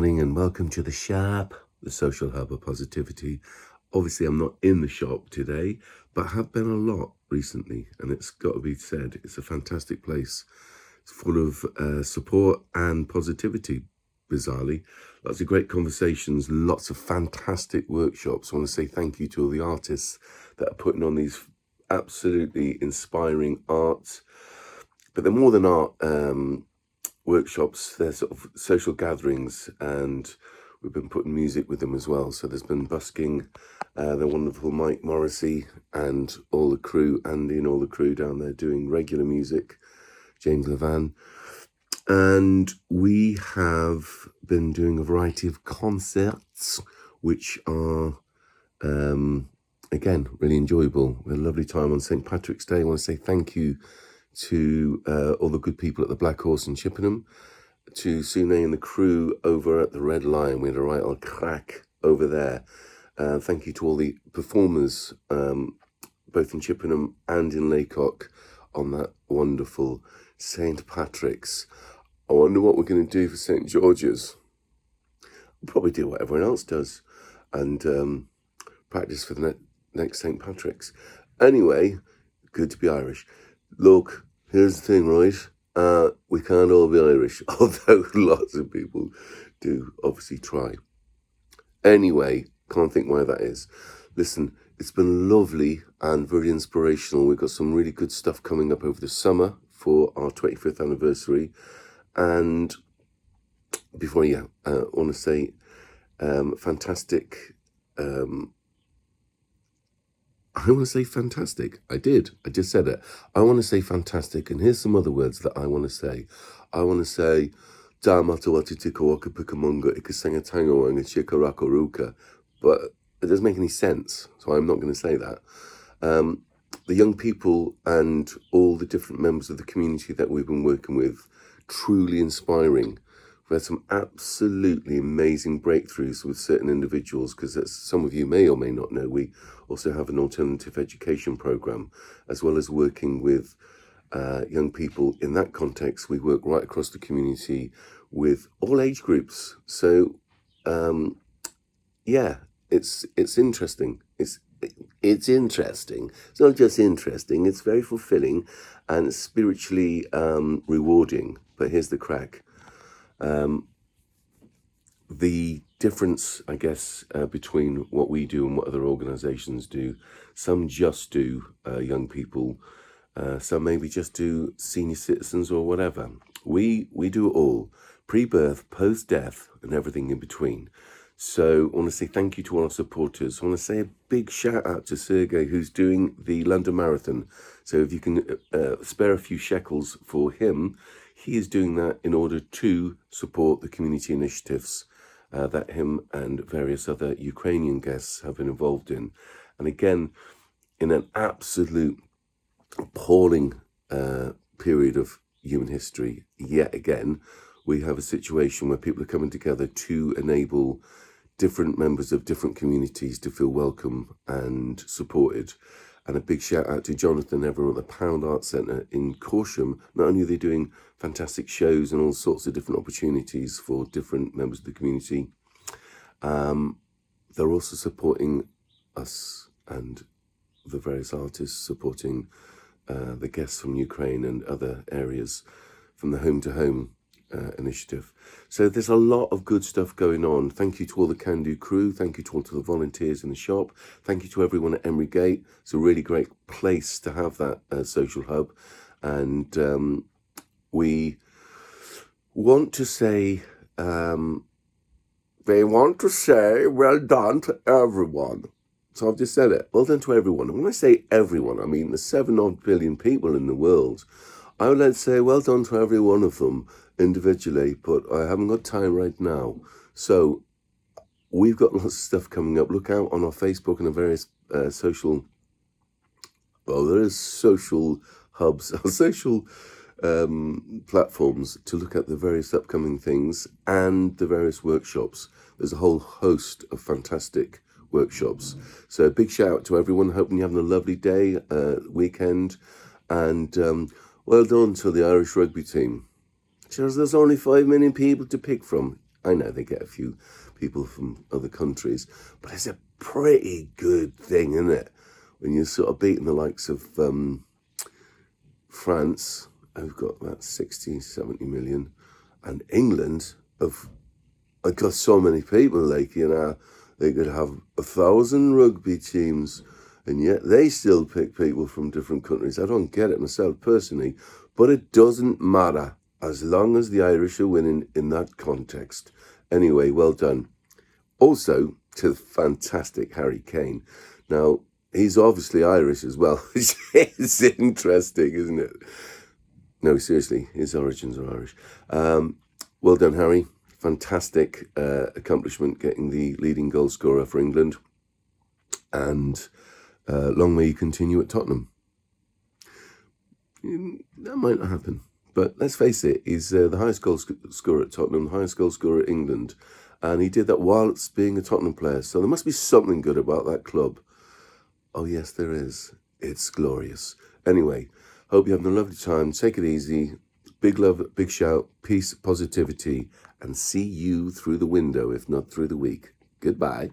morning and welcome to the shop, the social hub of positivity. Obviously, I'm not in the shop today, but I have been a lot recently, and it's got to be said, it's a fantastic place. It's full of uh, support and positivity, bizarrely. Lots of great conversations, lots of fantastic workshops. I want to say thank you to all the artists that are putting on these absolutely inspiring arts. But they're more than art. Um, workshops, they're sort of social gatherings, and we've been putting music with them as well. So there's been busking, uh, the wonderful Mike Morrissey, and all the crew, Andy and all the crew down there doing regular music, James Levan. And we have been doing a variety of concerts, which are, um, again, really enjoyable. We had a lovely time on St. Patrick's Day. I want to say thank you to uh, all the good people at the Black Horse in Chippenham, to Sune and the crew over at the Red Lion. We had a right old crack over there. Uh, thank you to all the performers, um, both in Chippenham and in Lacock, on that wonderful St. Patrick's. I wonder what we're going to do for St. George's. We'll probably do what everyone else does and um, practice for the ne- next St. Patrick's. Anyway, good to be Irish. Look, here's the thing, right? Uh, we can't all be Irish, although lots of people do obviously try. Anyway, can't think why that is. Listen, it's been lovely and very inspirational. We've got some really good stuff coming up over the summer for our 25th anniversary. And before, yeah, uh, I want to say um, fantastic um, I want to say fantastic. I did. I just said it. I want to say fantastic. And here's some other words that I want to say. I want to say, Da matawati tikawaka pikamunga ikasanga tango and chikarakoruka. But it doesn't make any sense. So I'm not going to say that. Um, the young people and all the different members of the community that we've been working with, truly inspiring. We've had some absolutely amazing breakthroughs with certain individuals because, as some of you may or may not know, we also have an alternative education program, as well as working with uh, young people in that context. We work right across the community with all age groups. So, um, yeah, it's it's interesting. It's it's interesting. It's not just interesting. It's very fulfilling and spiritually um, rewarding. But here's the crack um, the difference, I guess, uh, between what we do and what other organisations do. Some just do uh, young people. Uh, some maybe just do senior citizens or whatever. We we do it all: pre-birth, post-death, and everything in between. So I want to say thank you to all our supporters. I want to say a big shout out to Sergey, who's doing the London Marathon. So if you can uh, uh spare a few shekels for him, he is doing that in order to support the community initiatives uh, that him and various other Ukrainian guests have been involved in. And again, in an absolute appalling uh, period of human history, yet again, we have a situation where people are coming together to enable different members of different communities to feel welcome and supported. And a big shout out to Jonathan at the Pound Art Centre in Corsham. Not only are they doing fantastic shows and all sorts of different opportunities for different members of the community, um, they're also supporting us and the various artists, supporting uh, the guests from Ukraine and other areas from the home to home uh, initiative. So there's a lot of good stuff going on. Thank you to all the Kandu crew. Thank you to all to the volunteers in the shop. Thank you to everyone at Emery Gate. It's a really great place to have that uh, social hub. And um, we want to say, um, they want to say, well done to everyone. So I've just said it. Well done to everyone. And when I say everyone, I mean the seven odd billion people in the world. I would like to say well done to every one of them individually, but I haven't got time right now. So we've got lots of stuff coming up. Look out on our Facebook and the various uh, social, well, there is social hubs, social um, platforms to look at the various upcoming things and the various workshops. There's a whole host of fantastic workshops. So a big shout out to everyone. Hoping you're having a lovely day, uh, weekend, and um, well done to the Irish rugby team. Because there's only five million people to pick from. I know they get a few people from other countries, but it's a pretty good thing, isn't it? When you're sort of beating the likes of um, France, who've got about 60, 70 million, and England have I've got so many people, like, you know, they could have a thousand rugby teams, and yet they still pick people from different countries. I don't get it myself personally, but it doesn't matter as long as the Irish are winning in that context. Anyway, well done. Also, to the fantastic Harry Kane. Now, he's obviously Irish as well, which is interesting, isn't it? No, seriously, his origins are Irish. Um, well done, Harry. Fantastic uh, accomplishment getting the leading goal scorer for England. And uh, long may you continue at Tottenham. Mm, that might not happen. But let's face it, he's uh, the highest goal sc- scorer at Tottenham, the highest goal scorer at England. And he did that whilst being a Tottenham player. So there must be something good about that club. Oh, yes, there is. It's glorious. Anyway, hope you're having a lovely time. Take it easy. Big love, big shout, peace, positivity, and see you through the window, if not through the week. Goodbye.